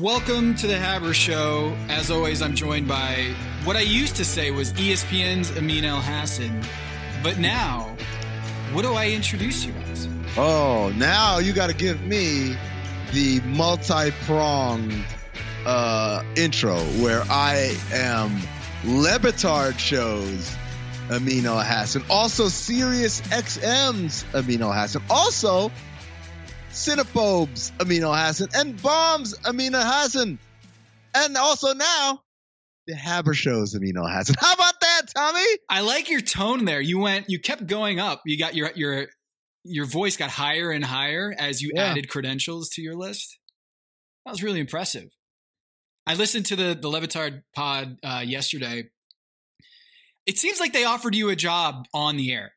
Welcome to the Haber Show. As always, I'm joined by what I used to say was ESPN's Amin Elhassan, but now, what do I introduce you as? Oh, now you got to give me the multi-pronged uh, intro where I am Le Batard shows Amin Elhassan, also Sirius XM's Amin Elhassan, also Cinephobes Amin Elhassan, and Bombs Amin Elhassan, and also now the Haber shows Amin Elhassan. How about that, Tommy? I like your tone there. You went, you kept going up. You got your your your voice got higher and higher as you Yeah. added credentials to your list. That was really impressive. I listened to the the Le Batard pod uh, yesterday. It seems like they offered you a job on the air.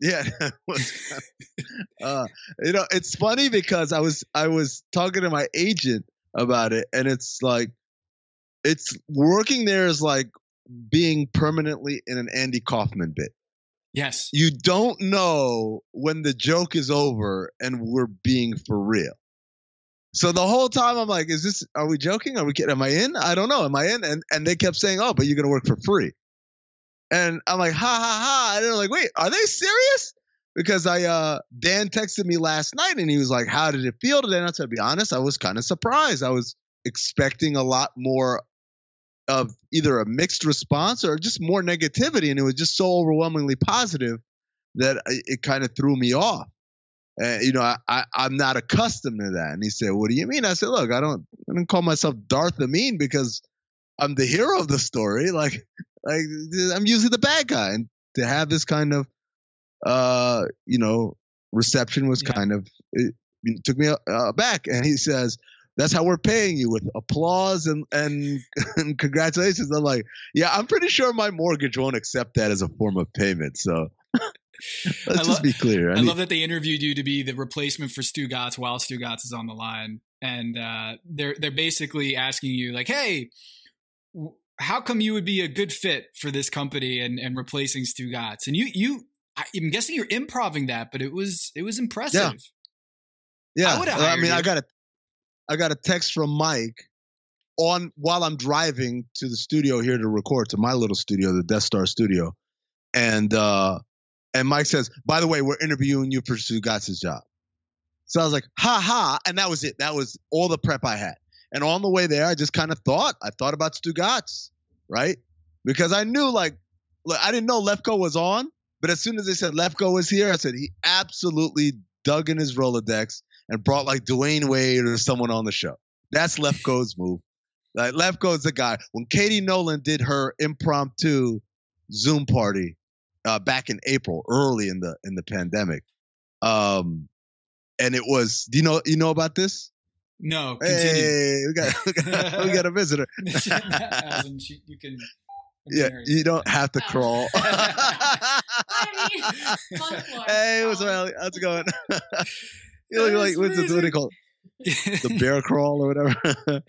Yeah, it was kind of- uh, you know, it's funny because I was I was talking to my agent about it, and it's like it's working there is like being permanently in an Andy Kaufman bit. Yes. You don't know when the joke is over and we're being for real. So the whole time I'm like, is this? Are we joking? Are we kidding? Am I in? I don't know. Am I in? And and they kept saying, oh, but you're gonna work for free. And I'm like, ha ha ha. And they're like, wait, are they serious? Because I uh Dan texted me last night and he was like, How did it feel today? And I said, to be honest, I was kind of surprised. I was expecting a lot more of either a mixed response or just more negativity. And it was just so overwhelmingly positive that it kind of threw me off. Uh, you know, I, I, I'm not accustomed to that. And he said, What do you mean? I said, Look, I don't I don't call myself Darth Amin because I'm the hero of the story. Like, like I'm usually the bad guy. And to have this kind of uh, you know, reception was Yeah. kind of it, it took me uh, back. And he says, "That's how we're paying you with applause and and, and congratulations." I'm like, "Yeah, I'm pretty sure my mortgage won't accept that as a form of payment." So let's I just lo- be clear. I mean, love that they interviewed you to be the replacement for Stugotz while Stugotz is on the line, and uh, they're they're basically asking you like, "Hey, w- how come you would be a good fit for this company and and replacing Stugotz?" And you you I- I'm guessing you're improving that, but it was it was impressive. Yeah, I would've uh, I mean, you. I got a, I got a text from Mike on while I'm driving to the studio here to record to my little studio, the Death Star studio, and uh, and Mike says, "By the way, we're interviewing you for Stugotz's job." So I was like, "Ha ha!" And that was it. That was all the prep I had. And on the way there, I just kind of thought. I thought about Stugotz, right? Because I knew, like, look, I didn't know Lefko was on, but as soon as they said Lefko was here, I said he absolutely dug in his Rolodex and brought like Dwyane Wade or someone on the show. That's Lefko's move. Like Lefko's the guy. When Katie Nolan did her impromptu Zoom party uh, back in April, early in the in the pandemic, um, and it was. Do you know you know about this? No, continue. Hey, we got we got, we got a visitor. She- you can. Yeah, you don't have to crawl. hey, what's up, How's it going? you look like what's the, what do they call it? the bear crawl or whatever?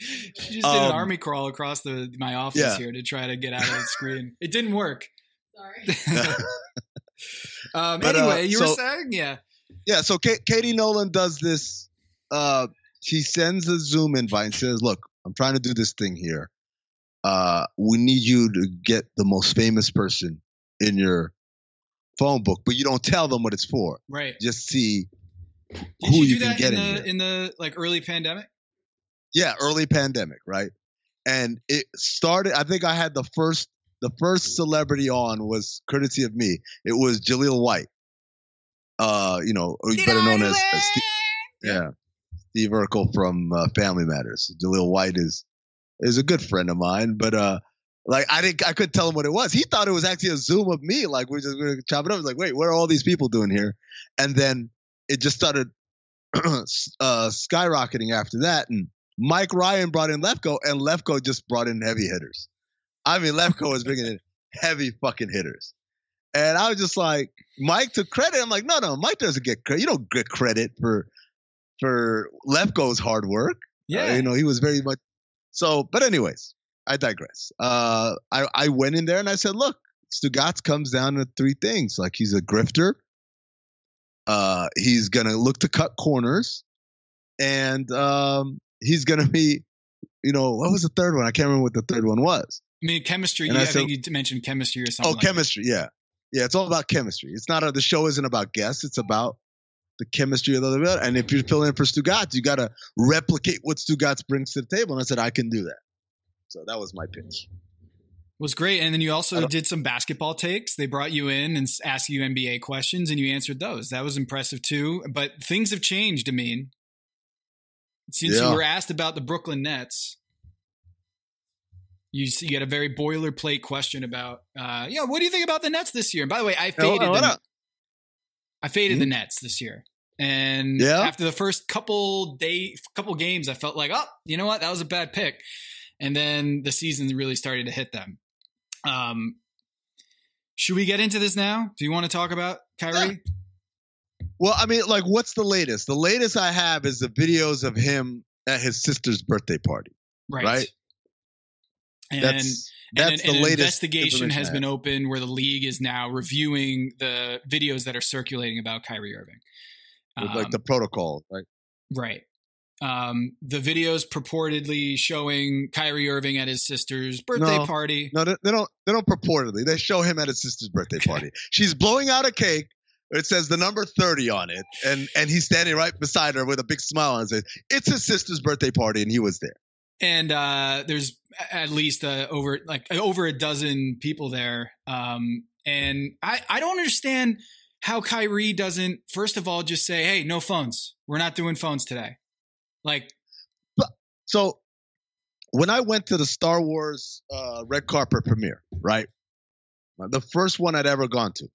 she just did an Um, army crawl across the my office Yeah. here to try to get out of the screen. It didn't work. Sorry. um, But, uh, anyway, you were saying, yeah, yeah, so Ka- Katie Nolan does this. Uh, she sends a Zoom invite and says, "Look, I'm trying to do this thing here. Uh, we need you to get the most famous person in your phone book, but you don't tell them what it's for. right. Just see Did who you can that get in in the here. in the like early pandemic? yeah, early pandemic, right? And it started. I think I had the first the first celebrity on was courtesy of me. It was Jaleel White. Uh, you know, better known as, as Steve, yeah, Steve Urkel from uh, Family Matters. Jaleel White is is a good friend of mine, but uh, like I didn't, I couldn't tell him what it was. He thought it was actually a Zoom of me. Like we're just gonna chop it up. I was like, wait, what are all these people doing here? And then it just started uh, skyrocketing after that, and Mike Ryan brought in Lefko, and Lefko just brought in heavy hitters. I mean, Lefko was bringing in heavy fucking hitters. And I was just like, Mike took credit. I'm like, no, no, Mike doesn't get credit. You don't get credit for for Lefko's hard work. Yeah, Uh, you know, he was very much so. But anyways, I digress. Uh, I I went in there and I said, look, Stugotz comes down to three things. Like he's a grifter. Uh, he's gonna look to cut corners, and um, he's gonna be, you know, what was the third one? I can't remember what the third one was. I mean, chemistry. I, I, think you mentioned chemistry or something. Oh, like chemistry. That. Yeah, yeah. It's all about chemistry. It's not a, the show isn't about guests. It's about the chemistry of the other. And if you're filling in for Stugotz, you got to replicate what Stugotz brings to the table. And I said I can do that. So that was my pitch. Was great, and then you also did some basketball takes. They brought you in and asked you NBA questions, and you answered those. That was impressive too. But things have changed. I mean, since yeah. you were asked about the Brooklyn Nets, you you had a very boilerplate question about, uh, yeah, what do you think about the Nets this year? And by the way, I faded oh, them. I faded mm-hmm. the Nets this year. And yeah. after the first couple day couple games, I felt like, oh, you know what? That was a bad pick. And then the season really started to hit them. Um, should we get into this now? Do you want to talk about Kyrie? Yeah. Well, I mean, like, what's the latest? The latest I have is the videos of him at his sister's birthday party. Right. Right. And that's, that's and, the and latest. investigation has been opened where the league is now reviewing the videos that are circulating about Kyrie Irving. Um, like the protocol, right? Right. Um, the videos purportedly showing Kyrie Irving at his sister's birthday no, party. No, they, they don't. They don't purportedly. They show him at his sister's birthday party. She's blowing out a cake. It says the number thirty on it, and and he's standing right beside her with a big smile on his face. It's his sister's birthday party, and he was there and uh, there's at least uh, over like over a dozen people there. Um, and I I don't understand how Kyrie doesn't first of all just say, "Hey, no phones. We're not doing phones today." Like, so when I went to the Star Wars uh, red carpet premiere, right, the first one I'd ever gone to,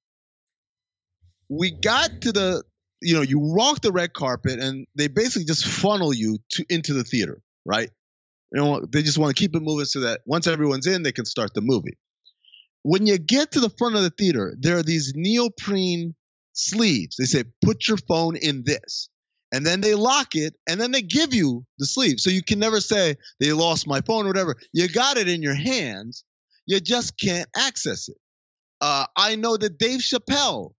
we got to the you know you walk the red carpet and they basically just funnel you to into the theater, right? You know, they just want to keep it moving so that once everyone's in, they can start the movie. When you get to the front of the theater, there are these neoprene sleeves. They say, put your phone in this. And then they lock it and then they give you the sleeve. So you can never say, they lost my phone or whatever. You got it in your hands. You just can't access it. Uh, I know that Dave Chappelle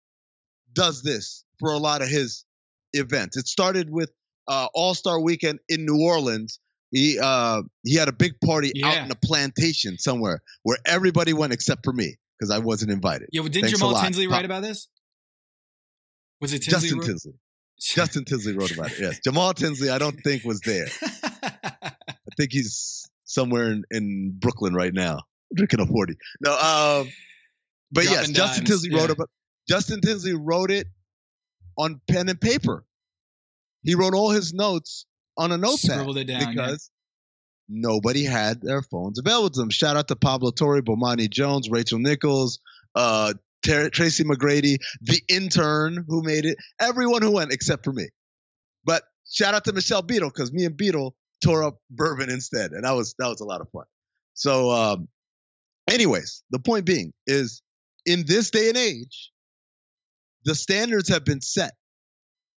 does this for a lot of his events. It started with uh, All Star Weekend in New Orleans he uh he had a big party yeah. out in a plantation somewhere where everybody went except for me because I wasn't invited. Yeah, well, did Thanks Jamal Tinsley write about this? Was it Tinsley Justin wrote? Tinsley? Justin Tinsley wrote about it. Yes, Jamal Tinsley. I don't think was there. I think he's somewhere in, in Brooklyn right now, drinking a forty. No, um, but Dropping yes, dimes. Justin Tinsley yeah. wrote about. Justin Tinsley wrote it on pen and paper. He wrote all his notes on a notepad down because yeah. nobody had their phones available to them. Shout out to Pablo Torre, Bomani Jones, Rachel Nichols, uh, Ter- Tracy McGrady, the intern who made it, everyone who went except for me. But shout out to Michelle Beadle because me and Beadle tore up bourbon instead, and that was that was a lot of fun. So, um, anyways, the point being is, in this day and age, the standards have been set.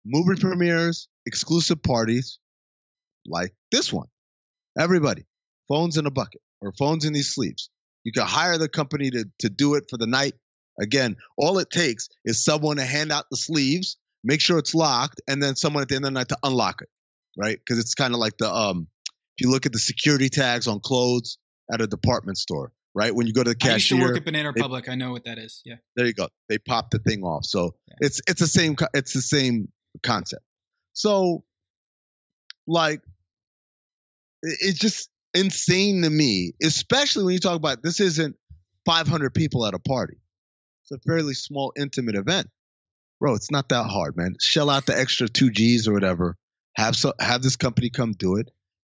Movie premieres, exclusive parties, like this one. Everybody, phones in a bucket or phones in these sleeves. You can hire the company to, to do it for the night. Again, all it takes is someone to hand out the sleeves, make sure it's locked, and then someone at the end of the night to unlock it, right? Because it's kind of like the um, if you look at the security tags on clothes at a department store, right? When you go to the cashier, I used to work at Banana Republic. They, I know what that is. Yeah. There you go. They pop the thing off, so yeah. it's it's the same it's the same concept. So like, it's just insane to me, especially when you talk about this isn't 500 people at a party. It's a fairly small, intimate event. Bro, it's not that hard, man. Shell out the extra two G's or whatever. Have so have this company come do it,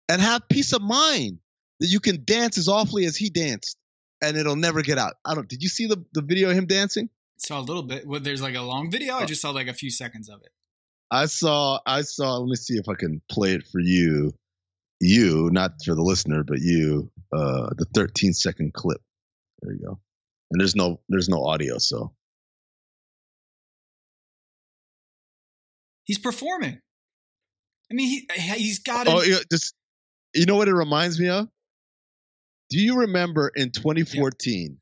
and have peace of mind that you can dance as awfully as he danced, and it'll never get out. I don't. Did you see the the video of him dancing? Saw a little bit. Well, there's like a long video. I uh, just saw like a few seconds of it. I saw I saw let me see if I can play it for you. You, not for the listener, but you, uh the 13 second clip. There you go. And there's no there's no audio, so he's performing. I mean, he he's got it. Oh, yeah, just you know what it reminds me of? Do you remember in 2014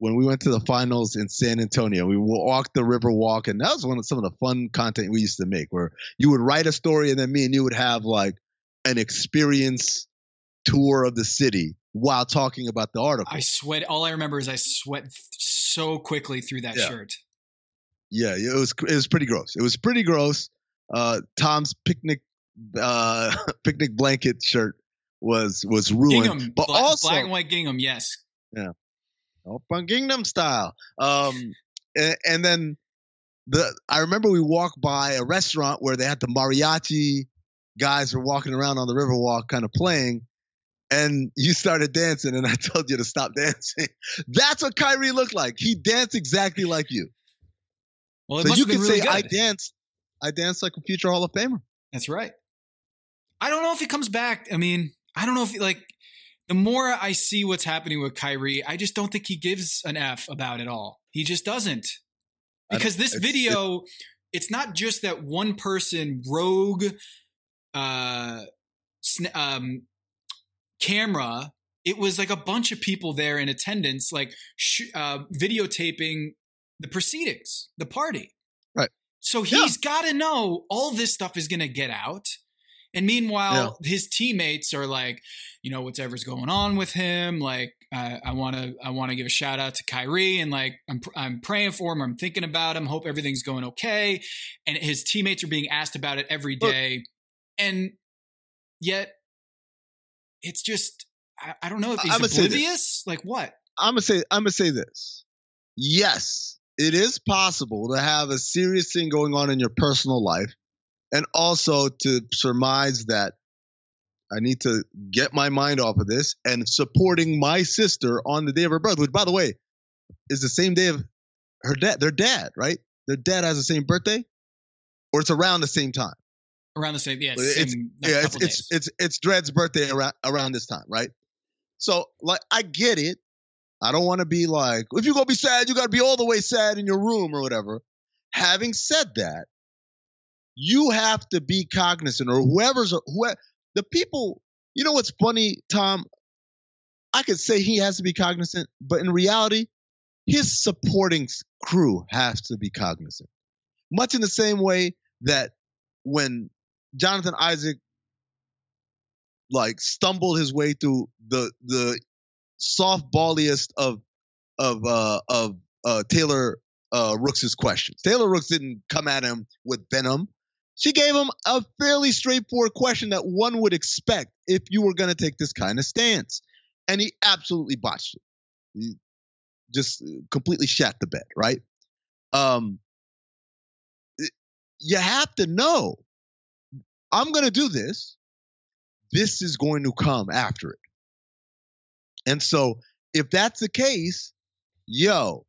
when we went to the finals in San Antonio. We walked the river walk, and that was one of some of the fun content we used to make, where you would write a story, and then me and you would have like an experience tour of the city while talking about the article. I sweat. All I remember is I sweat so quickly through that Yeah. shirt. Yeah, it was it was pretty gross. It was pretty gross. Uh, Tom's picnic uh, picnic blanket shirt was was ruined, Gingham, but black, also black and white gingham. Yes. Yeah. Open Gangnam style. Um, and, and then the I remember we walked by a restaurant where they had the mariachi guys were walking around on the Riverwalk, kind of playing. And you started dancing, and I told you to stop dancing. That's what Kyrie looked like. He danced exactly like you. Well, so you can really say, good. "I dance I dance like a future Hall of Famer." That's right. I don't know if he comes back. I mean, I don't know if like the more I see what's happening with Kyrie, I just don't think he gives an F about it all. He just doesn't. Because this it's- video, it's not just that one person rogue uh sn- um camera it was like a bunch of people there in attendance like sh- uh videotaping the proceedings the party Right. so he's got to know all this stuff is going to get out and meanwhile his teammates are like you know whatever's going on with him like uh, i want to i want to give a shout out to Kyrie and like I'm, pr- I'm praying for him i'm thinking about him hope everything's going okay and his teammates are being asked about it every day. Look. And yet it's just I, I don't know if he's this. oblivious like what I'm gonna say I'm gonna say this. Yes, it is possible to have a serious thing going on in your personal life, and also to surmise that I need to get my mind off of this and supporting my sister on the day of her birth, which, by the way, is the same day of her dad. Their dad, right? Their dad has the same birthday, or it's around the same time. Around the same yeah it's- like, yeah, it's it's, it's it's Dred's birthday around around this time, right? So like I get it. I don't want to be like, if you're gonna be sad, you gotta be all the way sad in your room or whatever. Having said that, you have to be cognizant, or whoever's whoever the people. You know what's funny, Tom? I could say he has to be cognizant, but in reality, his supporting crew has to be cognizant. Much in the same way that when Jonathan Isaac like stumbled his way through the the softballiest of of uh of uh Taylor uh Rooks's questions. Taylor Rooks didn't come at him with venom. She gave him a fairly straightforward question that one would expect if you were going to take this kind of stance. And he absolutely botched it. He just completely shat the bed, right? Um you have to know I'm going to do this. This is going to come after it. And so, if that's the case, yo,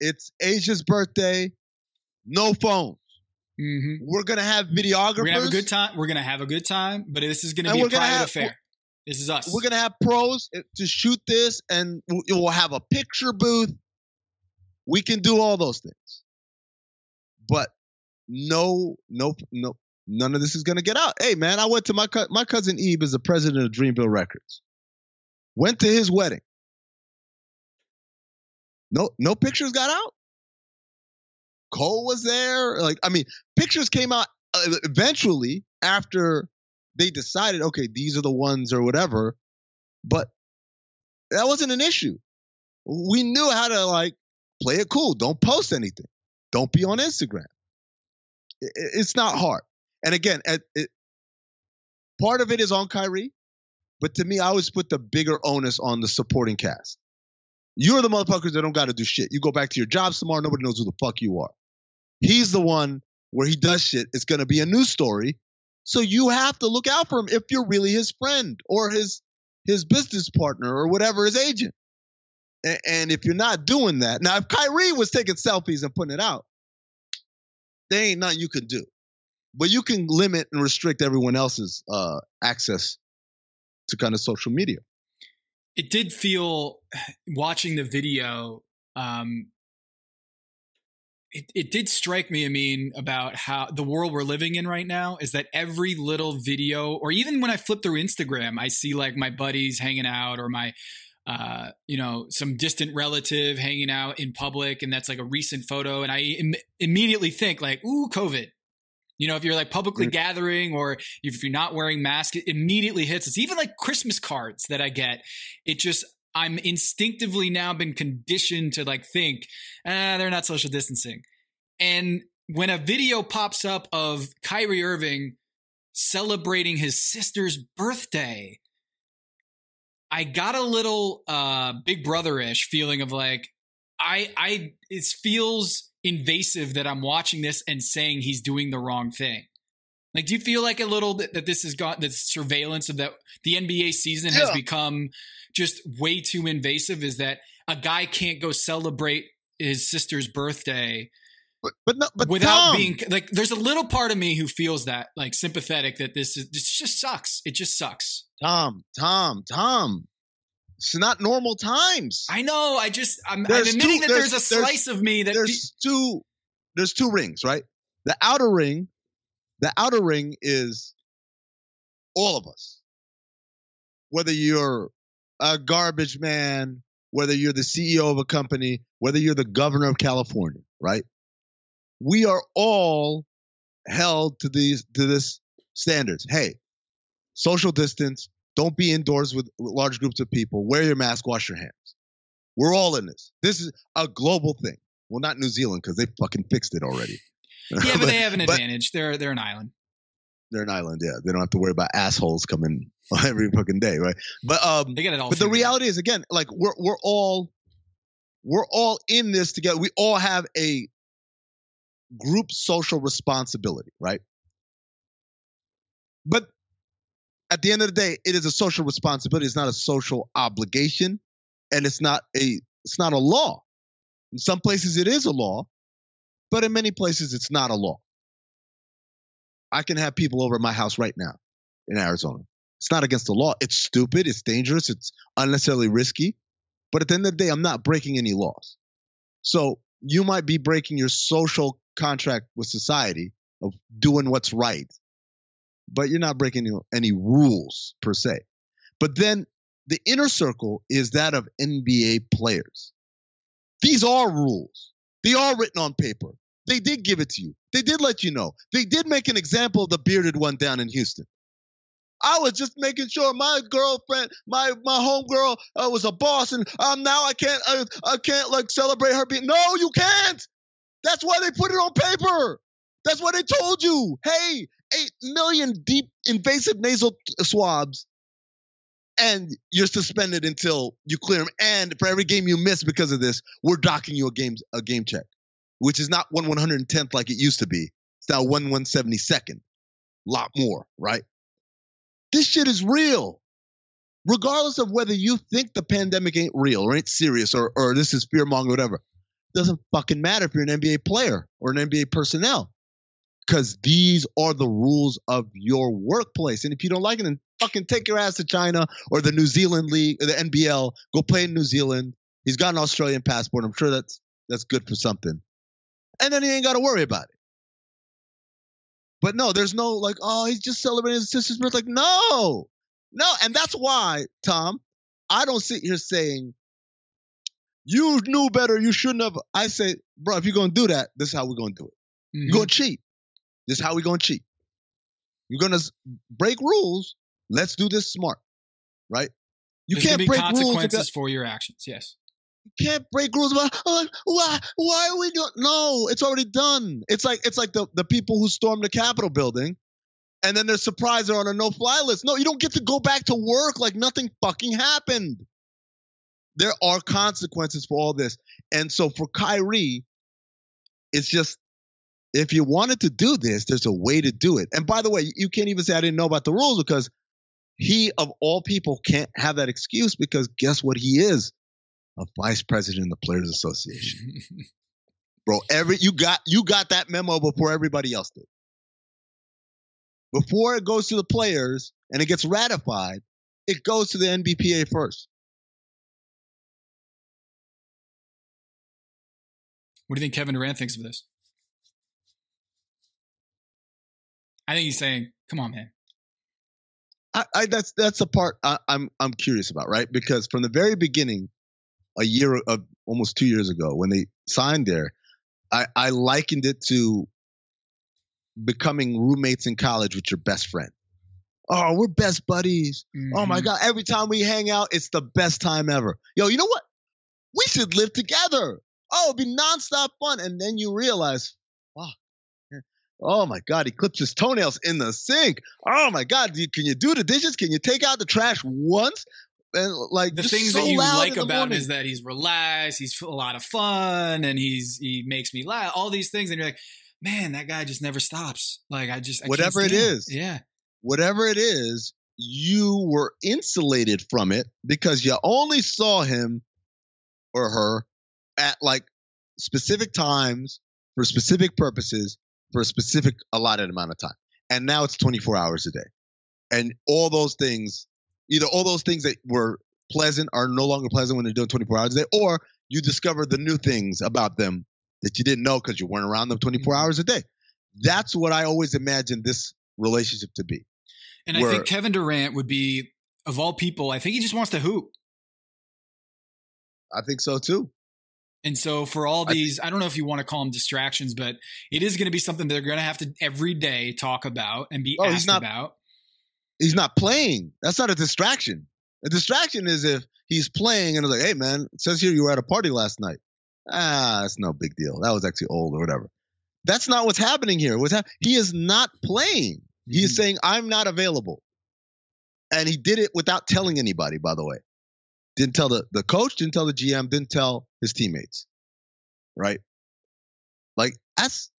it's Asia's birthday, no phone. Mhm. We're going to have videographers. we're gonna have a good time we're gonna have a good time but this is gonna And be a private have- affair this is us We're going to have pros to shoot this, and we'll we'll have a picture booth. We can do all those things. But no, no, no, none of this is going to get out. Hey, man, I went to my, cou- my cousin Ib is the president of Dreamville Records. Went to his wedding. No, no pictures got out. Cole was there. Like, I mean, pictures came out uh, eventually after they decided, okay, these are the ones or whatever. But that wasn't an issue. We knew how to like play it cool. Don't post anything. Don't be on Instagram. It's not hard. And again, it, it, part of it is on Kyrie, but to me, I always put the bigger onus on the supporting cast. You're the motherfuckers that don't got to do shit. You go back to your jobs tomorrow, nobody knows who the fuck you are. He's the one where he does shit. It's going to be a news story. So you have to look out for him if you're really his friend or his his business partner or whatever his agent. And if you're not doing that, now if Kyrie was taking selfies and putting it out, there ain't nothing you can do. But you can limit and restrict everyone else's uh, access to kind of social media. it did feel watching the video um it, it did strike me i mean about how the world we're living in right now is that every little video or even when i flip through instagram i see like my buddies hanging out or my uh, you know some distant relative hanging out in public and that's like a recent photo and i Im- immediately think like ooh covid You know, if you're like publicly mm-hmm. gathering or if you're not wearing masks, it immediately hits us. Even like Christmas cards that I get, it just I'm instinctively now been conditioned to like think, ah, they're not social distancing. And when a video pops up of Kyrie Irving celebrating his sister's birthday, I got a little uh big brother-ish feeling of like I I it feels invasive that I'm watching this and saying he's doing the wrong thing. Like, do you feel like a little bit that this has got the surveillance of that the NBA season has become just way too invasive? Is that a guy can't go celebrate his sister's birthday? But, but, no, but without Tom, being like, there's a little part of me who feels that like sympathetic that this is this just sucks. It just sucks. Tom, Tom, Tom. It's not normal times. I know. I just I'm, I'm admitting two, that there's, there's, a slice there's, of me that there's two there's two rings, right? The outer ring, the outer ring is all of us. Whether you're a garbage man, whether you're the CEO of a company, whether you're the governor of California, right? We are all held to these to this standards. Hey, social distance, don't be indoors with large groups of people. Wear your mask, wash your hands. We're all in this. This is a global thing. Well, not New Zealand because they fucking fixed it already. Yeah, but, but they have an advantage. They're they're an island. They're an island. Yeah, they don't have to worry about assholes coming every fucking day, right? But um, they get it all. But the reality out. is, again, like we're we're all we're all in this together. We all have a group social responsibility, right? But at the end of the day, it is a social responsibility. It's not a social obligation, and it's not a it's not a law. In some places, it is a law, but in many places, it's not a law. I can have people over at my house right now in Arizona. It's not against the law. It's stupid. It's dangerous. It's unnecessarily risky. But at the end of the day, I'm not breaking any laws. So you might be breaking your social contract with society of doing what's right but you're not breaking any, rules per se. But then the inner circle is that of NBA players. These are rules. They are written on paper. They did give it to you. They did let you know. They did make an example of the bearded one down in Houston. I was just making sure my girlfriend, my my homegirl, uh, was a boss, and um, now I can't uh, I can't like celebrate her being. No, you can't. That's why they put it on paper. That's why they told you. Hey, 8 million deep invasive nasal uh, swabs and you're suspended until you clear them. And for every game you miss because of this, we're docking you a game a game check, which is not one 110th like it used to be. It's now one 172nd. Lot more, right? This shit is real. Regardless of whether you think the pandemic ain't real or ain't serious or, or this is fear mongering, whatever, doesn't fucking matter if you're an NBA player or an NBA personnel because these are the rules of your workplace. And if you don't like it, then fucking take your ass to China or the New Zealand League, or the NBL. Go play in New Zealand. He's got an Australian passport. I'm sure that's that's good for something. And then he ain't got to worry about it. But no, there's no like, oh, he's just celebrating his sister's birthday. Like, no, no, and that's why, Tom, I don't sit here saying you knew better. You shouldn't have. I say, bro, if you're gonna do that, this is how we're gonna do it. Mm-hmm. You're gonna cheat. This is how we gonna cheat. You're gonna break rules. Let's do this smart, right? You There's can't break consequences rules for your actions. Yes. You can't break rules about oh, why why are we doing no it's already done it's like it's like the, the people who stormed the capitol building and then they're surprised they're on a no-fly list no you don't get to go back to work like nothing fucking happened there are consequences for all this and so for Kyrie it's just if you wanted to do this, there's a way to do it. And by the way, you can't even say I didn't know about the rules because he, of all people, can't have that excuse because guess what he is? A vice president of the Players Association. Bro, every you got you got that memo before everybody else did. Before it goes to the players and it gets ratified, it goes to the NBPA first. What do you think Kevin Durant thinks of this? I think he's saying, "Come on, man." I, I that's that's the part I, I'm I'm curious about, right? Because from the very beginning, a year of uh, almost two years ago, when they signed there, I, I likened it to becoming roommates in college with your best friend. Oh, we're best buddies. Mm-hmm. Oh my mm-hmm. God. Every time we hang out, it's the best time ever. Yo, you know what? We should live together. Oh, it'd be nonstop fun. And then you realize, wow, oh my God, he clips his toenails in the sink. Oh my God, can you do the dishes? Can you take out the trash once? And like the things so that you like about him is that he's relaxed, he's a lot of fun, and he's he makes me laugh. All these things, and you're like, man, that guy just never stops. Like I just I whatever it is, yeah, whatever it is, you were insulated from it because you only saw him or her at like specific times for specific purposes for a specific allotted amount of time. And now it's 24 hours a day. And all those things, either all those things that were pleasant are no longer pleasant when they're doing 24 hours a day, or you discover the new things about them that you didn't know because you weren't around them 24 mm-hmm. hours a day. That's what I always imagined this relationship to be. And where, I think Kevin Durant would be, of all people, I think he just wants to hoop. I think so too. And so for all these, I, don't know if you want to call them distractions, but it is going to be something they're going to have to every day talk about and be oh, asked not, about. He's not playing. That's not a distraction. A distraction is if he's playing and it's like, hey man, it says here you were at a party last night. Ah, that's no big deal. That was actually old or whatever. That's not what's happening here. What's ha- he is not playing. He is mm-hmm. saying, I'm not available. And he did it without telling anybody, by the way. Didn't tell the, the coach, didn't tell the GM, didn't tell his teammates. Right? Like, that's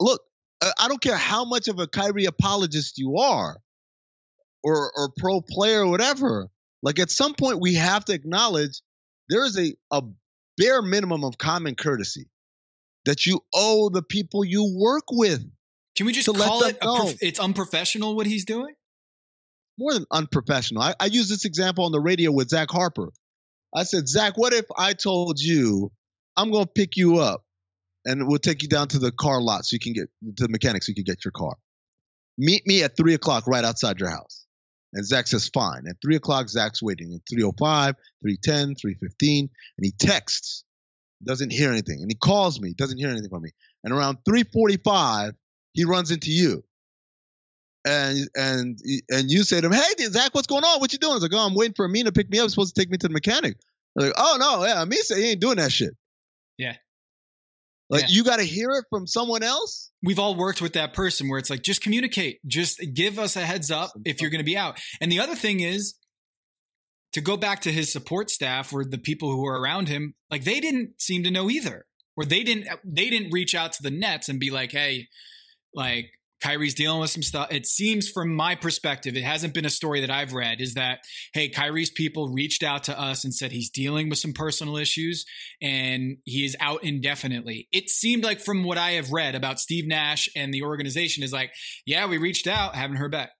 look, I don't care how much of a Kyrie apologist you are or or pro player or whatever. Like at some point we have to acknowledge there is a, a bare minimum of common courtesy that you owe the people you work with. Can we just call it prof- it's unprofessional what he's doing? more than unprofessional. I, I use this example on the radio with Zach Harper. I said, Zach, what if I told you I'm going to pick you up and we'll take you down to the car lot so you can get to the mechanic so you can get your car. Meet me at three o'clock right outside your house. And Zach says, fine. At three o'clock, Zach's waiting. At 305, 310, 315, and he texts, doesn't hear anything. And he calls me, doesn't hear anything from me. And around 345, he runs into you and and and you say to him, "Hey, Zach, what's going on? What you doing?" He's like, "Oh, I'm waiting for Amin to pick me up. He's supposed to take me to the mechanic." They're like, "Oh no, yeah, Amin said he ain't doing that shit." Yeah. Like yeah. you got to hear it from someone else. We've all worked with that person where it's like, just communicate, just give us a heads up if you're going to be out. And the other thing is, to go back to his support staff or the people who were around him, like they didn't seem to know either, or they didn't they didn't reach out to the Nets and be like, hey, like Kyrie's dealing with some stuff. It seems from my perspective, it hasn't been a story that I've read, is that, hey, Kyrie's people reached out to us and said he's dealing with some personal issues and he is out indefinitely. It seemed like from what I have read about Steve Nash and the organization is like, yeah, we reached out, haven't heard back.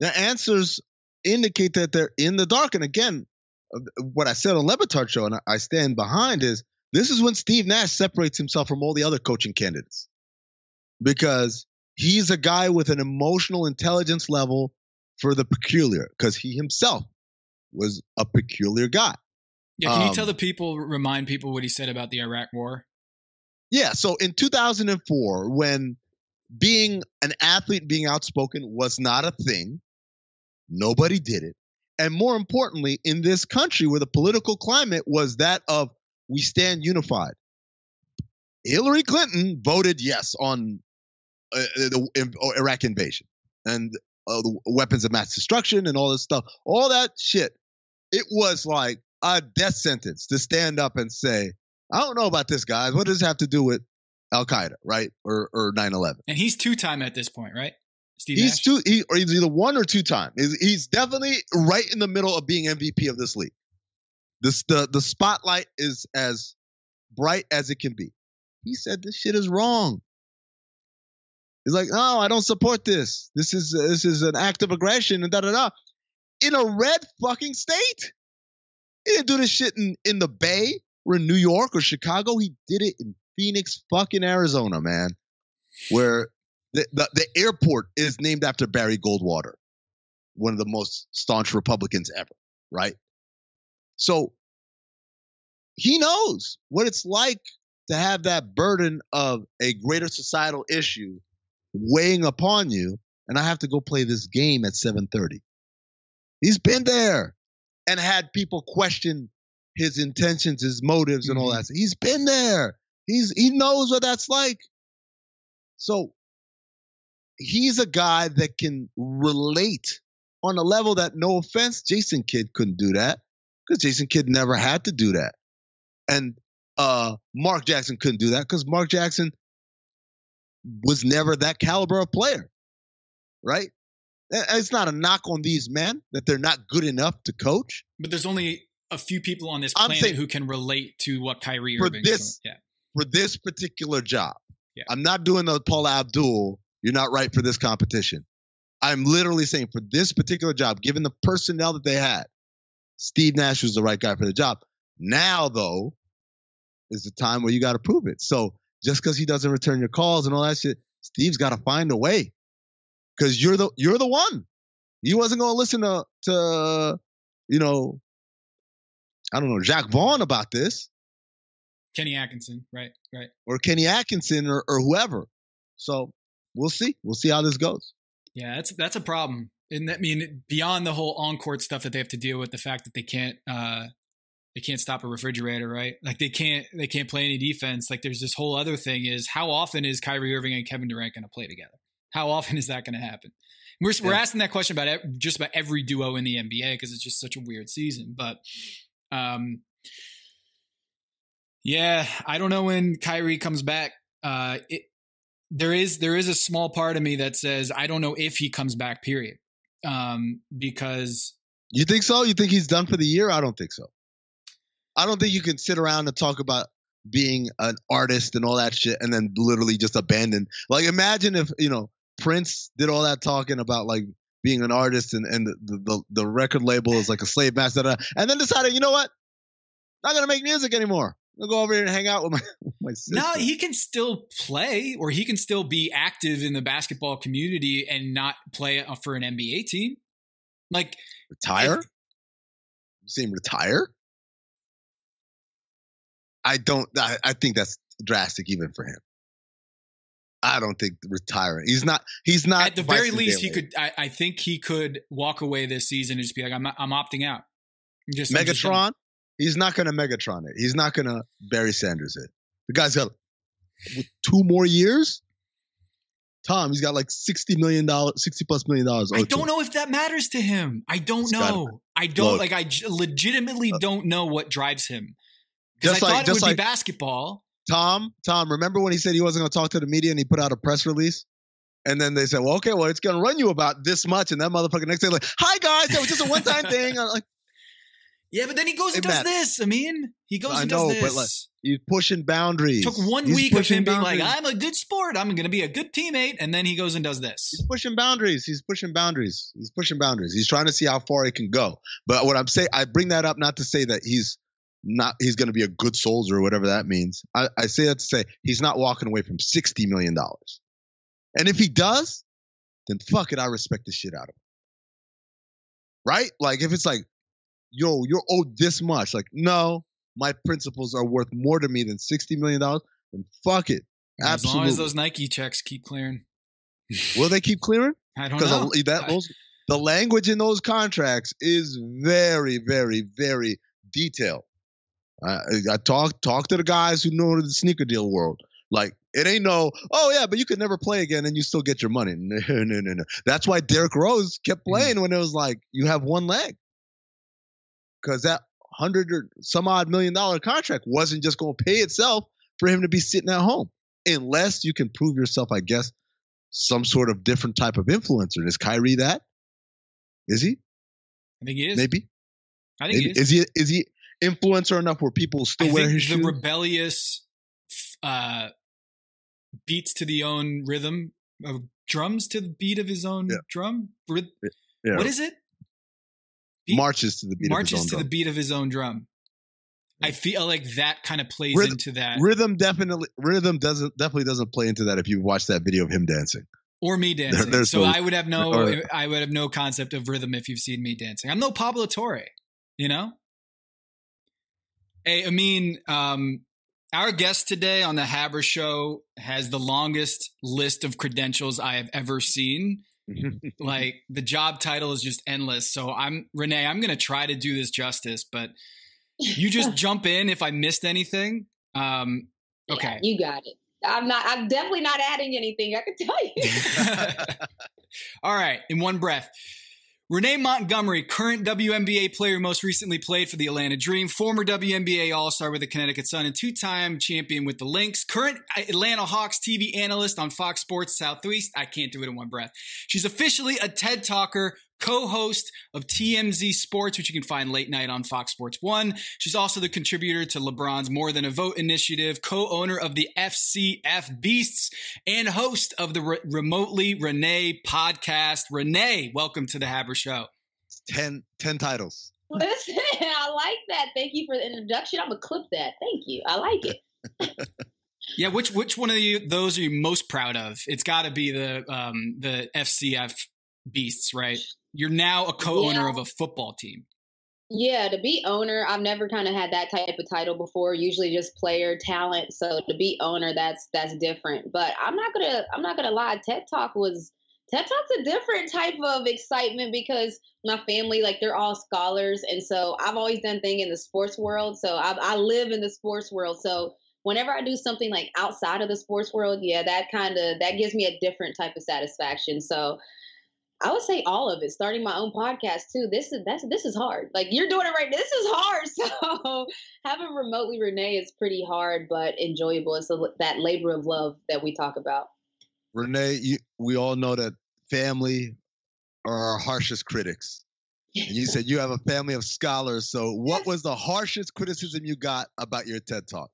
The answers indicate that they're in the dark. And again, what I said on Le Batard show, and I stand behind, is this is when Steve Nash separates himself from all the other coaching candidates. Because he's a guy with an emotional intelligence level for the peculiar because he himself was a peculiar guy. Yeah, can um, you tell the people, remind people what he said about the Iraq War? Yeah, so in 2004, when being an athlete, being outspoken was not a thing, nobody did it. And more importantly, in this country where the political climate was that of we stand unified, Hillary Clinton voted yes on uh, the Iraq invasion and uh, the weapons of mass destruction and all this stuff, all that shit. It was like a death sentence to stand up and say, I don't know about this, guys. What does this have to do with Al Qaeda, right? Or or 9/11? And he's two time at this point, right? Steve he's Nash? two, he, or he's either one or two time. He's, he's definitely right in the middle of being MVP of this league. This the the spotlight is as bright as it can be. He said this shit is wrong. He's like, no, I don't support this. This is this is an act of aggression and da da da. In a red fucking state. He didn't do this shit in, in the Bay or in New York or Chicago. He did it in Phoenix, fucking Arizona, man, where the, the, the airport is named after Barry Goldwater, one of the most staunch Republicans ever, right? So he knows what it's like to have that burden of a greater societal issue weighing upon you, and I have to go play this game at 7:30. He's been there and had people question his intentions, his motives, and all Mhm. that. He's been there. He's he knows what that's like. So he's a guy that can relate on a level that, no offense, Jason Kidd couldn't do that because Jason Kidd never had to do that, and uh, Mark Jackson couldn't do that because Mark Jackson was never that caliber of player, right? It's not a knock on these men that they're not good enough to coach. But there's only a few people on this planet saying- who can relate to what Kyrie For Irving's this- Yeah. for this particular job. Yeah. I'm not doing the Paula Abdul, you're not right for this competition. I'm literally saying for this particular job, given the personnel that they had, Steve Nash was the right guy for the job. Now, though, is the time where you got to prove it. So just because he doesn't return your calls and all that shit, Steve's got to find a way. Because you're the you're the one. He wasn't going to listen to to you know I don't know Jacque Vaughn about this Kenny Atkinson. Right. Right. or Kenny Atkinson or, or whoever. So we'll see. We'll see how this goes. Yeah, that's that's a problem. And that I mean beyond the whole on court stuff that they have to deal with, the fact that they can't uh they can't stop a refrigerator, right? Like they can't they can't play any defense. Like there's this whole other thing is how often is Kyrie Irving and Kevin Durant going to play together? How often is that going to happen? We're we're asking that question about just about every duo in the NBA because it's just such a weird season. But um, yeah, I don't know when Kyrie comes back. Uh, it, there is there is a small part of me that says I don't know if he comes back. Period. Um, because You think so? You think he's done for the year? I don't think so. I don't think you can sit around and talk about being an artist and all that shit and then literally just abandon. Like imagine if, you know, Prince did all that talking about like being an artist and, and the, the, the record label is like a slave master and then decided, you know what? Not gonna make music anymore. I'll go over here and hang out with my with my sister. no, he can still play or he can still be active in the basketball community and not play uh, for an NBA team. Like retire? You see him retire? I don't. I, I think that's drastic even for him. I don't think retiring. He's not. He's not. at the very least, he could. I, I think he could walk away this season and just be like, "I'm, I'm opting out." I'm just I'm just. Megatron. He's not going to Megatron it. He's not going to Barry Sanders it. The guy's got two more years. Tom, he's got like sixty million dollars, sixty plus million dollars. I don't know if that matters to him. I don't It's know. I don't Look. like. I j- legitimately Look. don't know what drives him. Because I Just like- thought it just would like- be basketball. Tom, Tom, remember when he said he wasn't going to talk to the media and he put out a press release? And then they said, well, okay, well, it's going to run you about this much. And that motherfucker next day, like, hi, guys, that was just a one time thing. I'm like, Yeah, but then he goes and does this. I mean, he goes I and know, does but this. like, he's pushing boundaries. Took one He's week of him being like, "I'm a good sport. I'm going to be a good teammate," and then he goes and does this. He's pushing boundaries. He's pushing boundaries. He's pushing boundaries. He's trying to see how far he can go. But what I'm saying, I bring that up not to say that he's not, he's going to be a good soldier or whatever that means. I, I say that to say he's not walking away from $60 million. And if he does, then fuck it, I respect the shit out of him. Right? Like if it's like, yo, you're owed this much. Like, no, my principles are worth more to me than $60 million, then fuck it. Absolutely. As long as those Nike checks keep clearing. Will they keep clearing? I don't know. because that those the language in those contracts is very, very, very detailed. I, I talk talk to the guys who know the sneaker deal world. Like it ain't no, oh yeah, but you could never play again and you still get your money. No, no, no, no. That's why Derrick Rose kept Mm-hmm. playing when it was like you have one leg, because that hundred or some odd million dollar contract wasn't just going to pay itself for him to be sitting at home, unless you can prove yourself, I guess, some sort of different type of influencer. Is Kyrie that? Is he? I think he is. Maybe. I think Maybe. he is. Is he? Is he influencer enough where people still I wear his the shoes? rebellious uh, beats to the own rhythm of drums to the beat of his own Yeah. drum. Ryth- Yeah. What is it? Beat- marches to the beat marches of his to own the beat of his own drum. I feel like that kind of plays Rhythm- into that, Rhythm definitely. Rhythm doesn't definitely doesn't play into that if you watch that video of him dancing. or me dancing. there's so I would have no, or- I would have no concept of rhythm if you've seen me dancing. I'm no Pablo Torre, you know. Hey, I mean, um, Our guest today on the Haber Show has the longest list of credentials I have ever seen. like the job title is just endless. So I'm Renee. I'm going to try to do this justice, but you just jump in if I missed anything. Um, okay, yeah, you got it. I'm not. I'm definitely not adding anything. I can tell you. All right, in one breath. Renee Montgomery, current WNBA player, most recently played for the Atlanta Dream, former WNBA All Star with the Connecticut Sun, and two time champion with the Lynx, current Atlanta Hawks TV analyst on Fox Sports Southeast. I can't do it in one breath. She's officially a TED Talker, co-host of TMZ Sports, which you can find late night on Fox Sports One. She's also the contributor to LeBron's More Than a Vote initiative, co-owner of the FCF Beasts, and host of the Re- Remotely Renee podcast. Renee, welcome to the Haber Show. 10, 10 titles. Listen, I like that. Thank you for the introduction. I'm gonna clip that. Thank you. I like it. yeah, which which one of you those are you most proud of? It's got to be the um, the FCF beasts, right? You're now a co-owner yeah. of a football team. Yeah, to be owner, I've never kind of had that type of title before. Usually just player talent. So to be owner, that's that's different. But I'm not gonna I'm not gonna lie. TED Talk was TED Talk's a different type of excitement because my family, like they're all scholars, and so I've always done thing in the sports world. So I, I live in the sports world. So whenever I do something like outside of the sports world, yeah, that kind of that gives me a different type of satisfaction. So I would say all of it. Starting my own podcast too. This is that's this is hard. Like you're doing it right. Now. This is hard. So having remotely Renee is pretty hard, but enjoyable. It's a, that labor of love that we talk about. Renee, you, we all know that family are our harshest critics. And you said you have a family of scholars. So, what was the harshest criticism you got about your TED Talk?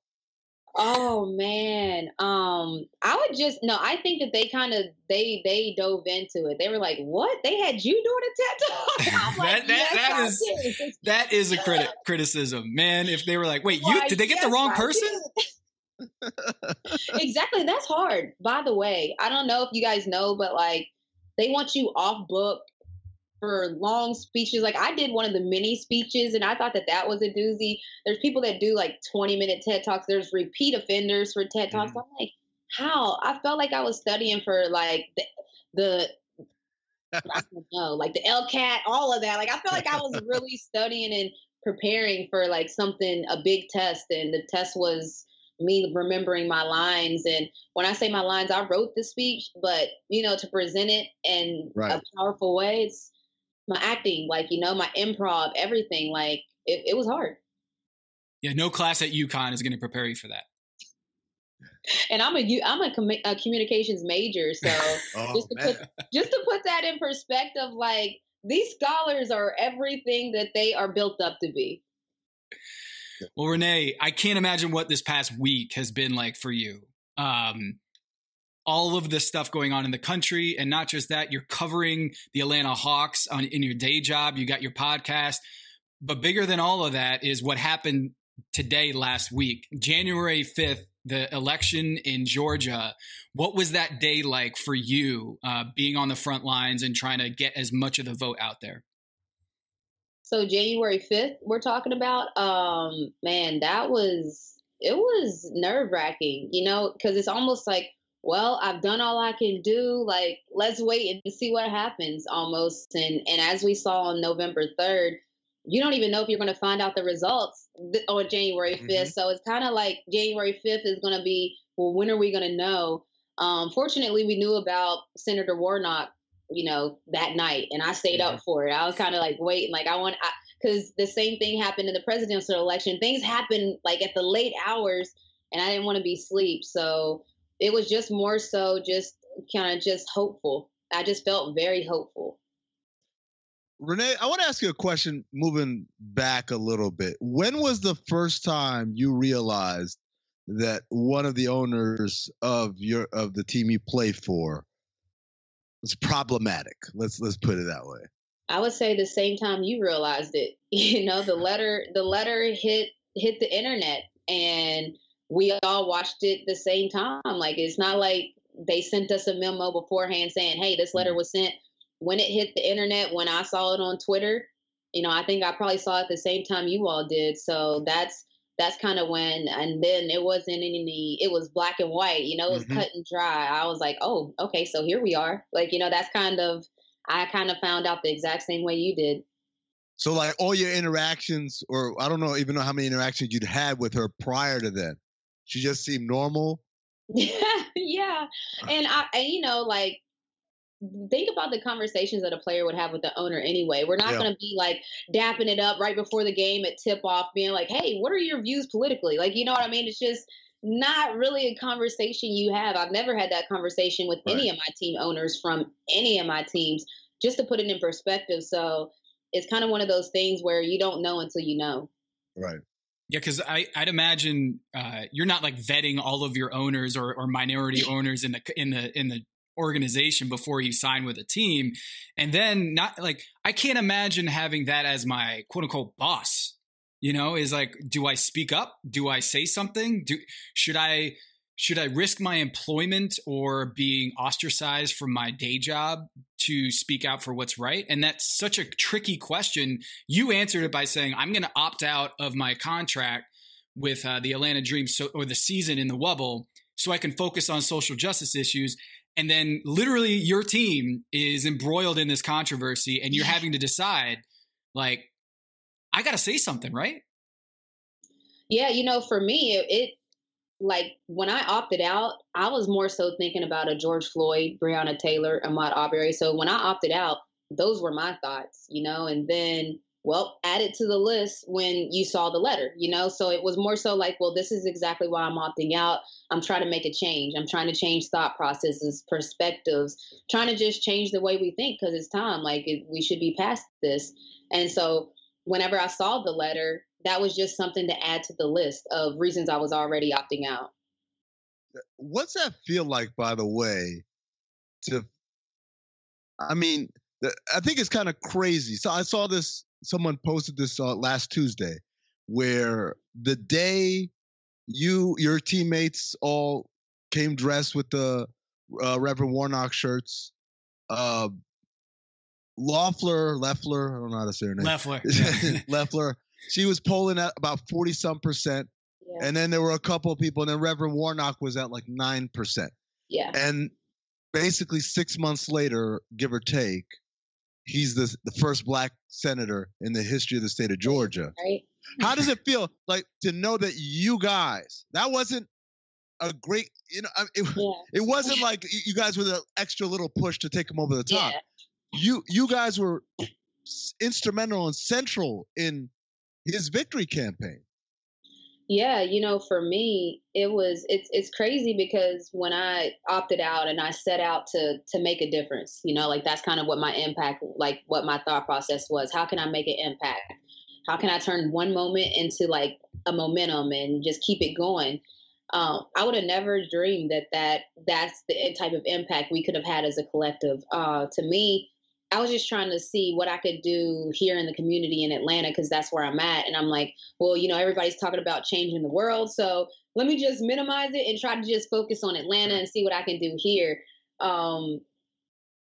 Oh man, um, I would just no. I think that they kind of they they dove into it. They were like, "What? They had you doing a TED talk?" like, that that, yes, that is that is a criti- criticism, man. If they were like, "Wait, you did they get yes, the wrong person?" exactly. That's hard. By the way, I don't know if you guys know, but like they want you off book for long speeches. Like I did one of the mini speeches, and I thought that that was a doozy. There's people that do like 20 minute TED talks. There's repeat offenders for TED talks. Mm-hmm. I'm like, how? I felt like I was studying for like the, the I don't know, like the LSAT, all of that. Like I felt like I was really studying and preparing for like something, a big test, and the test was me remembering my lines. And when I say my lines, I wrote the speech, but you know, to present it in right. a powerful way, it's my acting, like you know, my improv, everything. Like it, it was hard. Yeah, no class at UConn is going to prepare you for that. And I'm a I'm a, com- a communications major, so oh, just to put just to put that in perspective, like these scholars are everything that they are built up to be. Well, Renee, I can't imagine what this past week has been like for you. Um, all of the stuff going on in the country. And not just that, you're covering the Atlanta Hawks on, in your day job. You got your podcast. But bigger than all of that is what happened today, last week, January 5th, the election in Georgia. What was that day like for you, uh, being on the front lines and trying to get as much of the vote out there? So January 5th, we're talking about, um, man, that was, it was nerve wracking, you know, because it's almost like well, I've done all I can do. Like, let's wait and see what happens almost. And and as we saw on November 3rd, you don't even know if you're going to find out the results on January 5th. Mm-hmm. So it's kind of like January 5th is going to be, well, when are we going to know? Um, fortunately, we knew about Senator Warnock, you know, that night, and I stayed mm-hmm. up for it. I was kind of like waiting, like I want, because the same thing happened in the presidential election. Things happen like at the late hours, and I didn't want to be asleep. So it was just more so just kind of just hopeful. I just felt very hopeful. Renee, I want to ask you a question moving back a little bit. When was the first time you realized that one of the owners of your of the team you play for was problematic? Let's let's put it that way. I would say the same time you realized it. You know, the letter the letter hit hit the internet and we all watched it the same time. Like it's not like they sent us a memo beforehand saying, "Hey, this letter mm-hmm. was sent." When it hit the internet, when I saw it on Twitter, you know, I think I probably saw it the same time you all did. So that's that's kind of when and then it wasn't any it was black and white you know it was mm-hmm. cut and dry i was like oh okay so here we are like you know that's kind of i kind of found out the exact same way you did so like all your interactions or i don't know even know how many interactions you'd had with her prior to then she just seemed normal yeah yeah and i and you know like think about the conversations that a player would have with the owner anyway. We're not yeah. going to be like dapping it up right before the game at tip off, being like, hey, what are your views politically? Like, you know what I mean? It's just not really a conversation you have. I've never had that conversation with right. any of my team owners from any of my teams, just to put it in perspective. So it's kind of one of those things where you don't know until you know. Right. Yeah, because I'd imagine uh, you're not like vetting all of your owners or, or minority owners in the in the in the organization before you sign with a team. And then not like I can't imagine having that as my quote unquote boss. You know, is like, do I speak up? Do I say something? Do should I should I risk my employment or being ostracized from my day job to speak out for what's right? And that's such a tricky question. You answered it by saying, I'm going to opt out of my contract with uh, the Atlanta Dream so, or the season in the Wubble so I can focus on social justice issues and then literally your team is embroiled in this controversy and you're having to decide like i gotta say something right yeah you know for me it, it like when i opted out i was more so thinking about a george floyd breonna taylor ahmaud arbery so when i opted out those were my thoughts you know and then well, add it to the list when you saw the letter, you know? So it was more so like, well, this is exactly why I'm opting out. I'm trying to make a change. I'm trying to change thought processes, perspectives, trying to just change the way we think because it's time. Like, it, we should be past this. And so whenever I saw the letter, that was just something to add to the list of reasons I was already opting out. What's that feel like, by the way, to, I mean, I think it's kind of crazy. So I saw this someone posted this uh, last Tuesday, where the day you your teammates all came dressed with the uh, Reverend Warnock shirts. Uh, Loeffler, Leffler, I don't know how to say her name. Leffler. Leffler. She was polling at about 40 some percent. Yeah. And then there were a couple of people, and then Reverend Warnock was at like 9%. Yeah. And basically, six months later, give or take, he's the the first black senator in the history of the state of Georgia. Right. How does it feel like to know that you guys that wasn't a great you know it, yeah. it wasn't like you guys were the extra little push to take him over the top. Yeah. You you guys were instrumental and central in his victory campaign. Yeah, you know, for me, it was it's it's crazy because when I opted out and I set out to to make a difference, you know, like that's kind of what my impact, like what my thought process was. How can I make an impact? How can I turn one moment into like a momentum and just keep it going? Um, I would have never dreamed that that that's the type of impact we could have had as a collective. Uh, to me, I was just trying to see what I could do here in the community in Atlanta because that's where I'm at. And I'm like, well, you know, everybody's talking about changing the world. So let me just minimize it and try to just focus on Atlanta and see what I can do here. Um,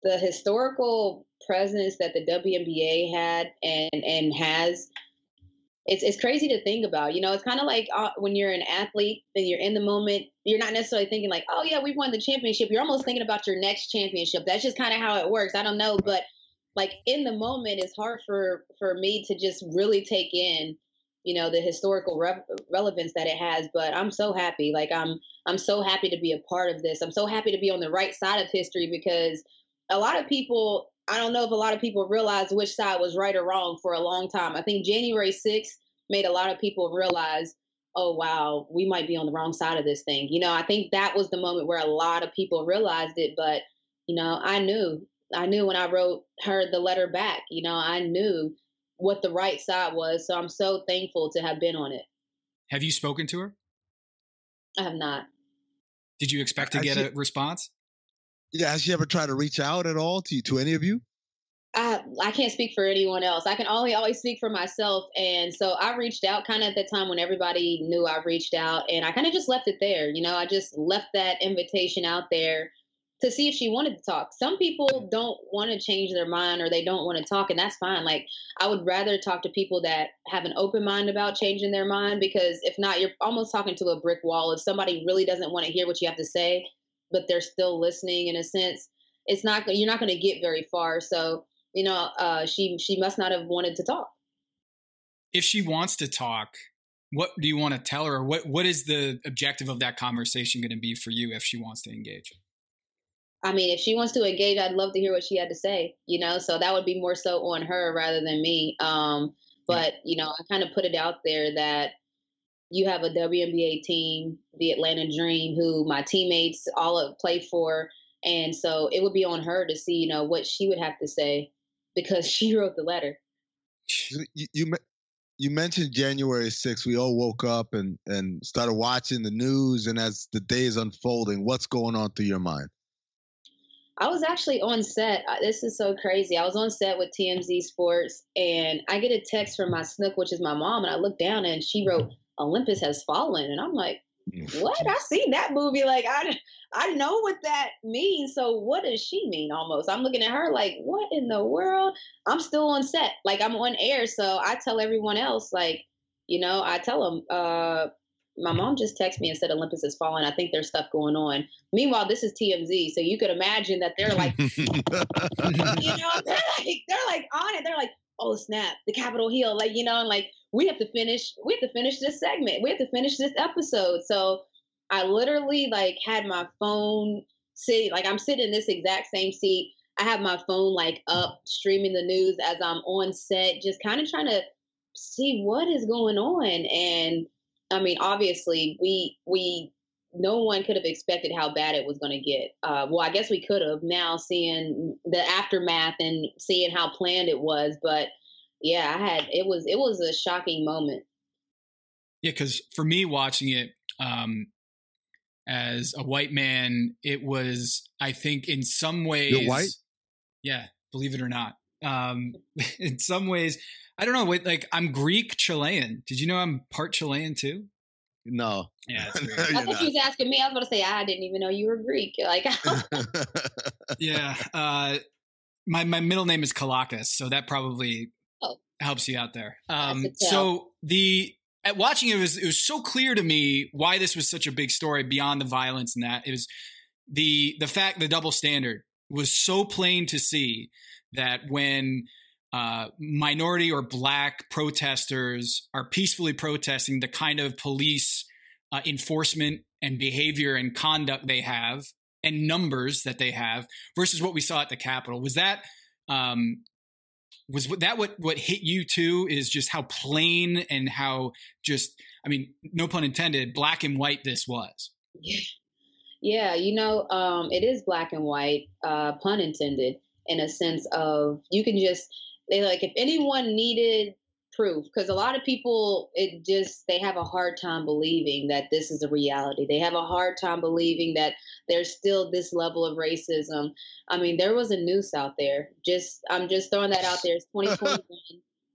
the historical presence that the WNBA had and, and has, it's, it's crazy to think about. You know, it's kind of like uh, when you're an athlete and you're in the moment, you're not necessarily thinking like, oh, yeah, we won the championship. You're almost thinking about your next championship. That's just kind of how it works. I don't know. But like in the moment it's hard for for me to just really take in you know the historical re- relevance that it has but i'm so happy like i'm i'm so happy to be a part of this. I'm so happy to be on the right side of history because a lot of people i don't know if a lot of people realize which side was right or wrong for a long time. I think january 6th made a lot of people realize oh wow we might be on the wrong side of this thing. You know i think that was the moment where a lot of people realized it but you know i knew I knew when I wrote her the letter back, you know, I knew what the right side was. So I'm so thankful to have been on it. Have you spoken to her? I have not. Did you expect to get she, a response? Yeah, has she ever tried to reach out at all to to any of you? I I can't speak for anyone else. I can only always speak for myself. And so I reached out kind of at the time when everybody knew I reached out and I kind of just left it there. You know, I just left that invitation out there to see if she wanted to talk. Some people don't want to change their mind or they don't want to talk, and that's fine. Like, I would rather talk to people that have an open mind about changing their mind because if not, you're almost talking to a brick wall. If somebody really doesn't want to hear what you have to say, but they're still listening in a sense, it's not you're not going to get very far. So, you know, uh, she she must not have wanted to talk. If she wants to talk, what do you want to tell her? What what is the objective of that conversation going to be for you if she wants to engage? I mean, if she wants to engage, I'd love to hear what she had to say, you know, so that would be more so on her rather than me. Um, but, you know, I kind of put it out there that you have a WNBA team, the Atlanta Dream, who my teammates all of play for. And so it would be on her to see, you know, what she would have to say because she wrote the letter. You, you, you mentioned January 6th. We all woke up and, and started watching the news. And as the day is unfolding, what's going on through your mind? I was actually on set. This is so crazy. I was on set with TMZ Sports, and I get a text from my snook, which is my mom, and I look down and she wrote Olympus has fallen, and I'm like, what? I seen that movie. Like I, I know what that means. So what does she mean? Almost. I'm looking at her like, what in the world? I'm still on set. Like I'm on air. So I tell everyone else, like, you know, I tell them, uh, my mom just texted me and said Olympus has fallen. I think there's stuff going on. Meanwhile, this is TMZ, so you could imagine that they're like, you know, they're like they're like on it. They're like, oh snap, the Capitol Hill, like you know, and like we have to finish, we have to finish this segment, we have to finish this episode. So I literally like had my phone sit, like I'm sitting in this exact same seat. I have my phone like up, streaming the news as I'm on set, just kind of trying to see what is going on and I mean, obviously, we we no one could have expected how bad it was going to get. Uh, well, I guess we could have now seeing the aftermath and seeing how planned it was, but yeah, I had it was it was a shocking moment. Yeah, because for me watching it um, as a white man, it was I think in some ways You're white. Yeah, believe it or not, um, in some ways I don't know. Wait, like I'm Greek Chilean. Did you know I'm part Chilean too? No. Yeah. I thought you was asking me. I was going to say I didn't even know you were Greek. Like. yeah. Uh, my my middle name is Kalakis, so that probably oh. helps you out there. Um, so the at watching it was it was so clear to me why this was such a big story beyond the violence and that it was the the fact the double standard was so plain to see that when uh, minority or black protesters are peacefully protesting the kind of police uh, enforcement and behavior and conduct they have and numbers that they have versus what we saw at the Capitol. Was that um, was that what what hit you too? Is just how plain and how just I mean, no pun intended, black and white this was. Yeah, yeah you know, um, it is black and white, uh, pun intended, in a sense of you can just they like if anyone needed proof because a lot of people it just they have a hard time believing that this is a reality. They have a hard time believing that there's still this level of racism. I mean there was a noose out there. Just i'm just throwing that out there. It's 2021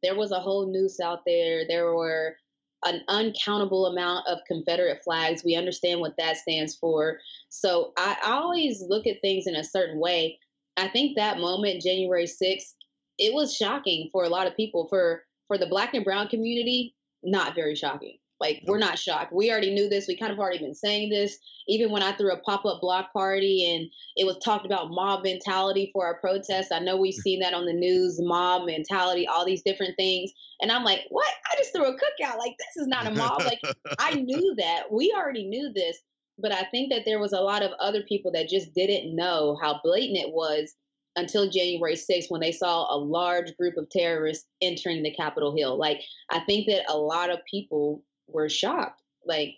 there was a whole noose out there. There were an uncountable amount of confederate flags. We understand what that stands for. So i, I always look at things in a certain way i think that moment january 6th it was shocking for a lot of people. For for the black and brown community, not very shocking. Like we're not shocked. We already knew this. We kind of already been saying this. Even when I threw a pop up block party and it was talked about mob mentality for our protests. I know we've seen that on the news, mob mentality, all these different things. And I'm like, what? I just threw a cookout. Like this is not a mob. Like I knew that. We already knew this. But I think that there was a lot of other people that just didn't know how blatant it was until January 6th when they saw a large group of terrorists entering the Capitol Hill. Like, I think that a lot of people were shocked. Like,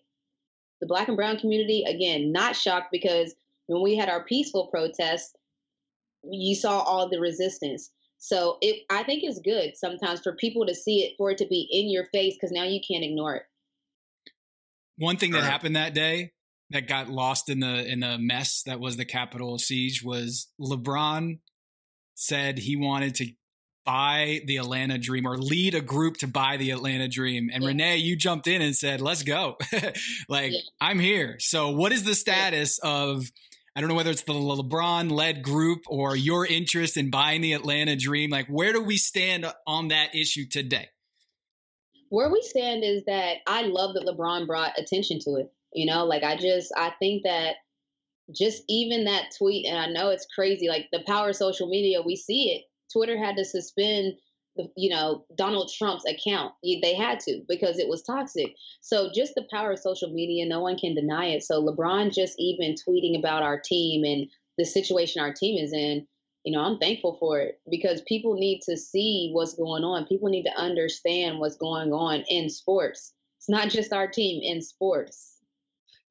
the black and brown community, again, not shocked because when we had our peaceful protests, you saw all the resistance. So it, I think it's good sometimes for people to see it, for it to be in your face, because now you can't ignore it. One thing that happened that day that got lost in the in the mess that was the Capitol siege was LeBron said he wanted to buy the Atlanta Dream or lead a group to buy the Atlanta Dream. And yeah. Renee, you jumped in and said, "Let's go!" like yeah. I'm here. So, what is the status yeah. of I don't know whether it's the LeBron led group or your interest in buying the Atlanta Dream. Like, where do we stand on that issue today? Where we stand is that I love that LeBron brought attention to it. You know, like I just, I think that just even that tweet, and I know it's crazy, like the power of social media, we see it. Twitter had to suspend you know Donald Trump's account. They had to because it was toxic. So just the power of social media, no one can deny it. So LeBron just even tweeting about our team and the situation our team is in, you know, I'm thankful for it because people need to see what's going on. People need to understand what's going on in sports. It's not just our team in sports.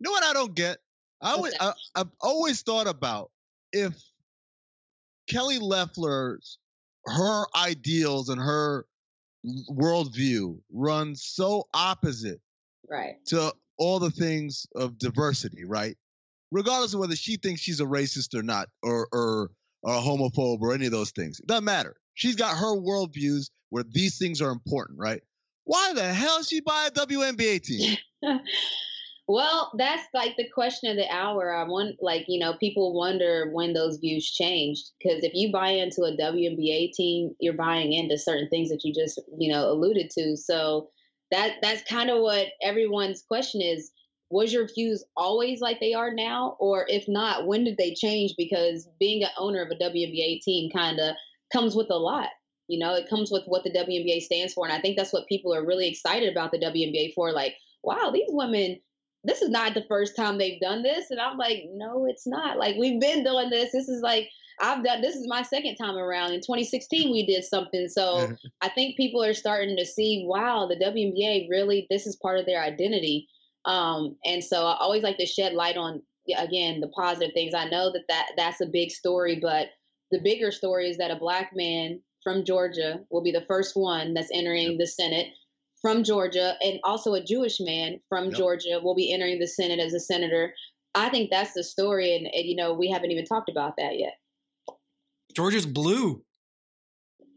You know what I don't get? I always, I, I've always thought about if Kelly Loeffler's her ideals and her worldview run so opposite right. to all the things of diversity right? Regardless of whether she thinks she's a racist or not or or, or a homophobe or any of those things it doesn't matter. She's got her worldviews where these things are important right? Why the hell she buy a WNBA team Well, that's like the question of the hour. I want, like, you know, people wonder when those views changed because if you buy into a WNBA team, you're buying into certain things that you just, you know, alluded to. So that that's kind of what everyone's question is. Was your views always like they are now, or if not, when did they change? Because being an owner of a WNBA team kind of comes with a lot. You know, it comes with what the WNBA stands for, and I think that's what people are really excited about the WNBA for. Like, wow, these women this is not the first time they've done this. And I'm like, no, it's not. Like, we've been doing this. This is like, I've done, this is my second time around. In 2016, we did something. So I think people are starting to see, wow, the WNBA really, this is part of their identity. Um, and so I always like to shed light on, again, the positive things. I know that, that that's a big story, but the bigger story is that a black man from Georgia will be the first one that's entering the Senate from Georgia and also a Jewish man from yep. Georgia will be entering the Senate as a senator. I think that's the story, and, and you know we haven't even talked about that yet. Georgia's blue.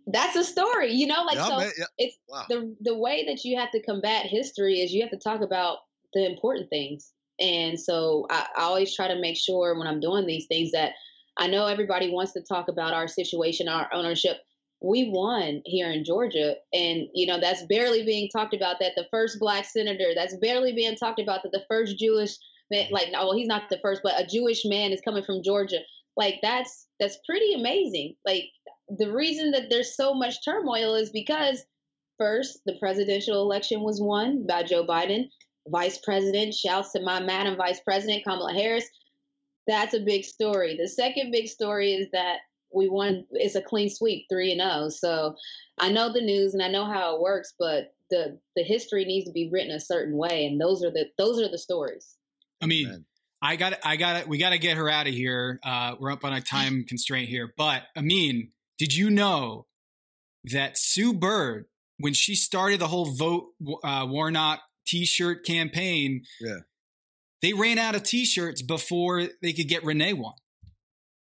That's a story, you know. Like yeah, so, yeah. it's wow. the the way that you have to combat history is you have to talk about the important things, and so I, I always try to make sure when I'm doing these things that I know everybody wants to talk about our situation, our ownership, we won here in Georgia. And, you know, that's barely being talked about that the first black senator, that's barely being talked about that the first Jewish man, mm-hmm. like, no, well, he's not the first, but a Jewish man is coming from Georgia. Like, that's, that's pretty amazing. Like, the reason that there's so much turmoil is because first, the presidential election was won by Joe Biden. Vice president shouts to my madam vice president, Kamala Harris. That's a big story. The second big story is that we won. It's a clean sweep, three and zero. Oh. So I know the news and I know how it works, but the the history needs to be written a certain way, and those are the those are the stories. I mean. Amen. I got I got it. We got to get her out of here. Uh, we're up on a time constraint here. But I mean, did you know that Sue Bird, when she started the whole vote uh, Warnock T-shirt campaign, yeah, they ran out of T-shirts before they could get Renee one.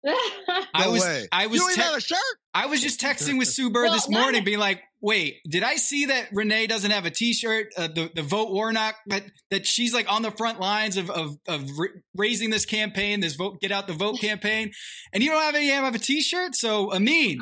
I was way. I was you te- a shirt. I was just texting with Sue Bird well, this morning, being like, "Wait, did I see that Renee doesn't have a T-shirt? Uh, the the vote Warnock that that she's like on the front lines of of, of raising this campaign, this vote get out the vote campaign, and you don't have any have a T-shirt. So Amin,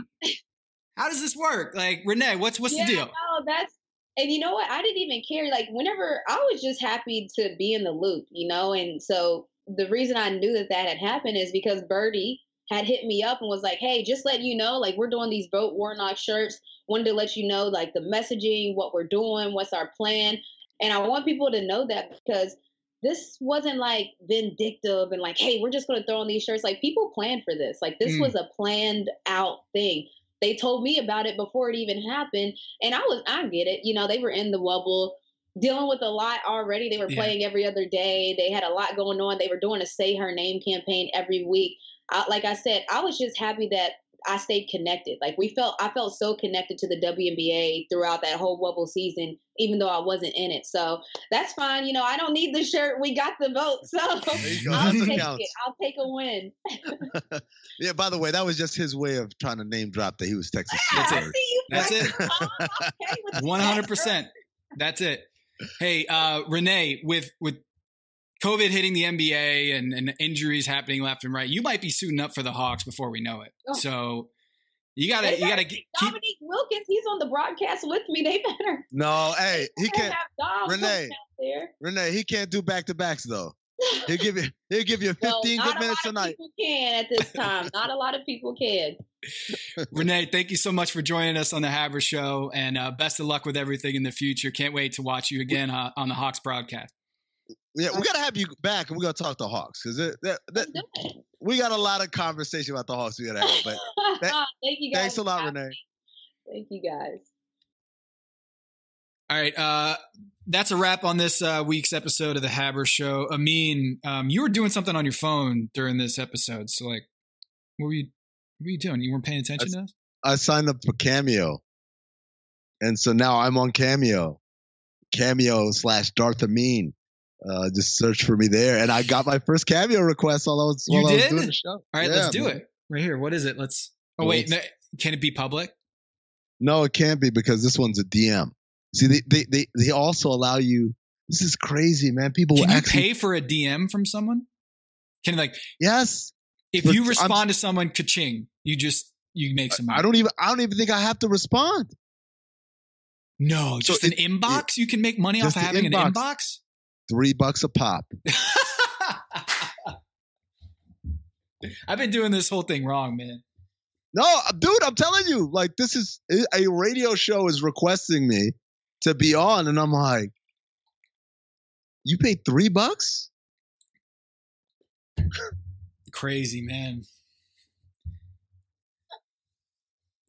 how does this work? Like Renee, what's what's yeah, the deal? No, that's and you know what? I didn't even care. Like whenever I was just happy to be in the loop, you know, and so the reason I knew that that had happened is because Birdie had hit me up and was like, "Hey, just let you know, like we're doing these vote Warnock shirts. Wanted to let you know, like the messaging, what we're doing, what's our plan." And I want people to know that because this wasn't like vindictive and like, "Hey, we're just going to throw on these shirts." Like people planned for this. Like this mm. was a planned out thing. They told me about it before it even happened, and I was, I get it. You know, they were in the Wubble dealing with a lot already. They were playing yeah. every other day. They had a lot going on. They were doing a say her name campaign every week. I, like I said, I was just happy that I stayed connected. Like we felt, I felt so connected to the WNBA throughout that whole Wubble season, even though I wasn't in it. So that's fine. You know, I don't need the shirt. We got the vote, so I'll take it. I'll take a win. yeah. By the way, that was just his way of trying to name drop that he was Texas. That's it. That's it. One hundred percent. That's it. Hey, uh, Renee, with with COVID hitting the NBA and, and injuries happening left and right, you might be suiting up for the Hawks before we know it. Oh. So you gotta They you gotta better- keep. Dominique Wilkins, he's on the broadcast with me. They better. No, hey, he can't. have Dom Renee. coming out there. Renee, he can't do back to backs though. He'll give you. He'll give you 15 Well, good not a minutes lot of tonight. people can at this time. Not a lot of people can. Renee, thank you so much for joining us on the Haber Show, and uh, best of luck with everything in the future. Can't wait to watch you again uh, on the Hawks broadcast. Yeah, we gotta have you back, and we gotta talk to Hawks because Let's do it. we got a lot of conversation about the Hawks we gotta have. But that- Thank you guys. thanks a lot, Renee. me. Thank you guys. All right, uh, that's a wrap on this uh, week's episode of the Haber Show. Amin, um, you were doing something on your phone during this episode, so like, what were you? What were you doing? You weren't paying attention to us? I signed up for Cameo, and so now I'm on Cameo, Cameo slash Darth Amin. Uh, just search for me there, and I got my first Cameo request while I was You while I was did? doing the show. All right, Yeah, let's do man. it right here. What is it? Let's. Oh Well, wait, no, can it be public? No, it can't be because this one's a DM. See, they they they, they also allow you. This is crazy, man. People Can you actually pay for a DM from someone? Can like yes. if you I'm- respond to someone, ka-ching, you just you make some money. I don't even I don't even think I have to respond. No, So just an it- inbox. you can make money off of having an inbox. Three bucks a pop. I've been doing this whole thing wrong, man. No, uh, dude, I'm telling you, like this is a radio show is requesting me to be on, and I'm like, you paid three bucks? Crazy, man.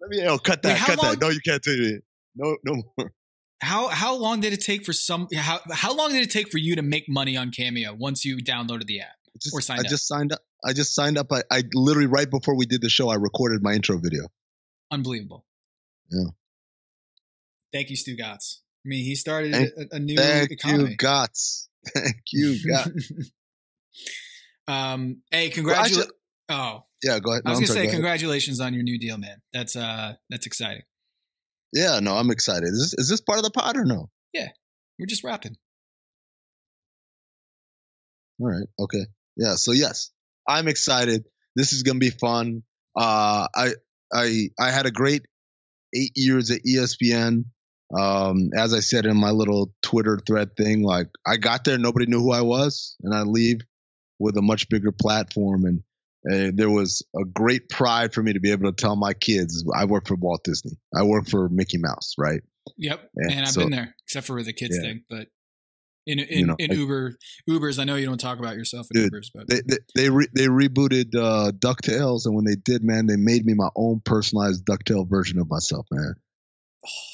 Let me oh, cut that, how cut long- that. No, you can't do it. No, no more. How how long did it take for some how how long did it take for you to make money on Cameo once you downloaded the app? Just- Or signed I up. just signed up. I just signed up. I, I literally right before we did the show, I recorded my intro video. Unbelievable. Yeah. Thank you, Stugotz. I mean, he started Thank- a, a new Thank economy. you, Gots. Thank you, Gots. um, hey, congratulations. oh, yeah, go ahead. I No, was I'm gonna sorry, say go ahead. congratulations on your new deal, man. That's uh, that's exciting. Yeah, no, I'm excited. Is this, is this part of the pod or no? Yeah, we're just rapping. All right. Okay. Yeah. So yes, I'm excited. This is gonna be fun. Uh, I I I had a great eight years at ESPN. Um, as I said in my little Twitter thread thing, like I got there, nobody knew who I was, and I leave with a much bigger platform, and uh, there was a great pride for me to be able to tell my kids I work for Walt Disney. I work for Mickey Mouse, right? Yep, Yeah, and I've so- been there, except for the kids Yeah. thing. But in in, You know, in Uber Ubers, I know you don't talk about yourself in Dude, Ubers, but they they they, re- they rebooted uh, Ducktales, and when they did, man, they made me my own personalized Ducktale version of myself, man.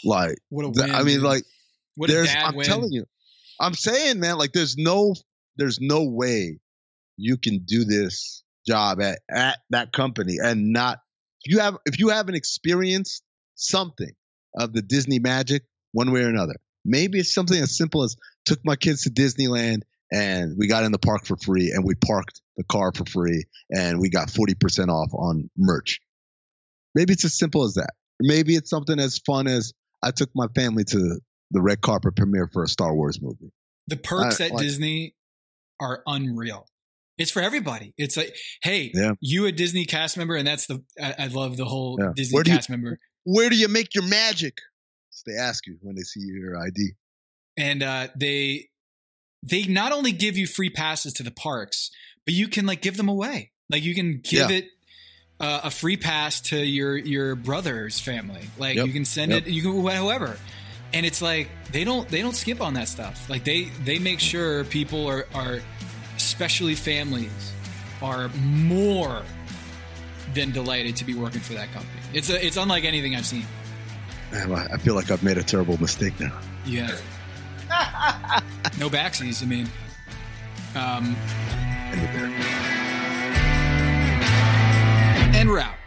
Like, what a win! I mean, dude. like, what there's, I'm win. telling you, I'm saying, man, like, there's no, there's no way you can do this job at at that company and not if you have if you haven't experienced something of the Disney magic one way or another. Maybe it's something as simple as took my kids to Disneyland and we got in the park for free and we parked the car for free and we got 40% off on merch. Maybe it's as simple as that. Maybe it's something as fun as I took my family to the red carpet premiere for a Star Wars movie. The perks I- at like- Disney are unreal. It's for everybody. It's like, hey, Yeah. you a Disney cast member, and that's the I, I love the whole Yeah. Disney do you- cast member. Where do you make your magic? So they ask you when they see your ID. and uh, they they not only give you free passes to the parks, but you can like give them away. Like you can give Yeah. it uh, a free pass to your your brother's family. Like Yep. you can send Yep. it, you can whoever. And it's like they don't they don't skip on that stuff. Like they they make sure people are are especially families are more than delighted to be working for that company. It's a, it's unlike anything I've seen. Man, I I feel like I've made a terrible mistake now. Yeah. no backsies. I mean, um, End it there. and route.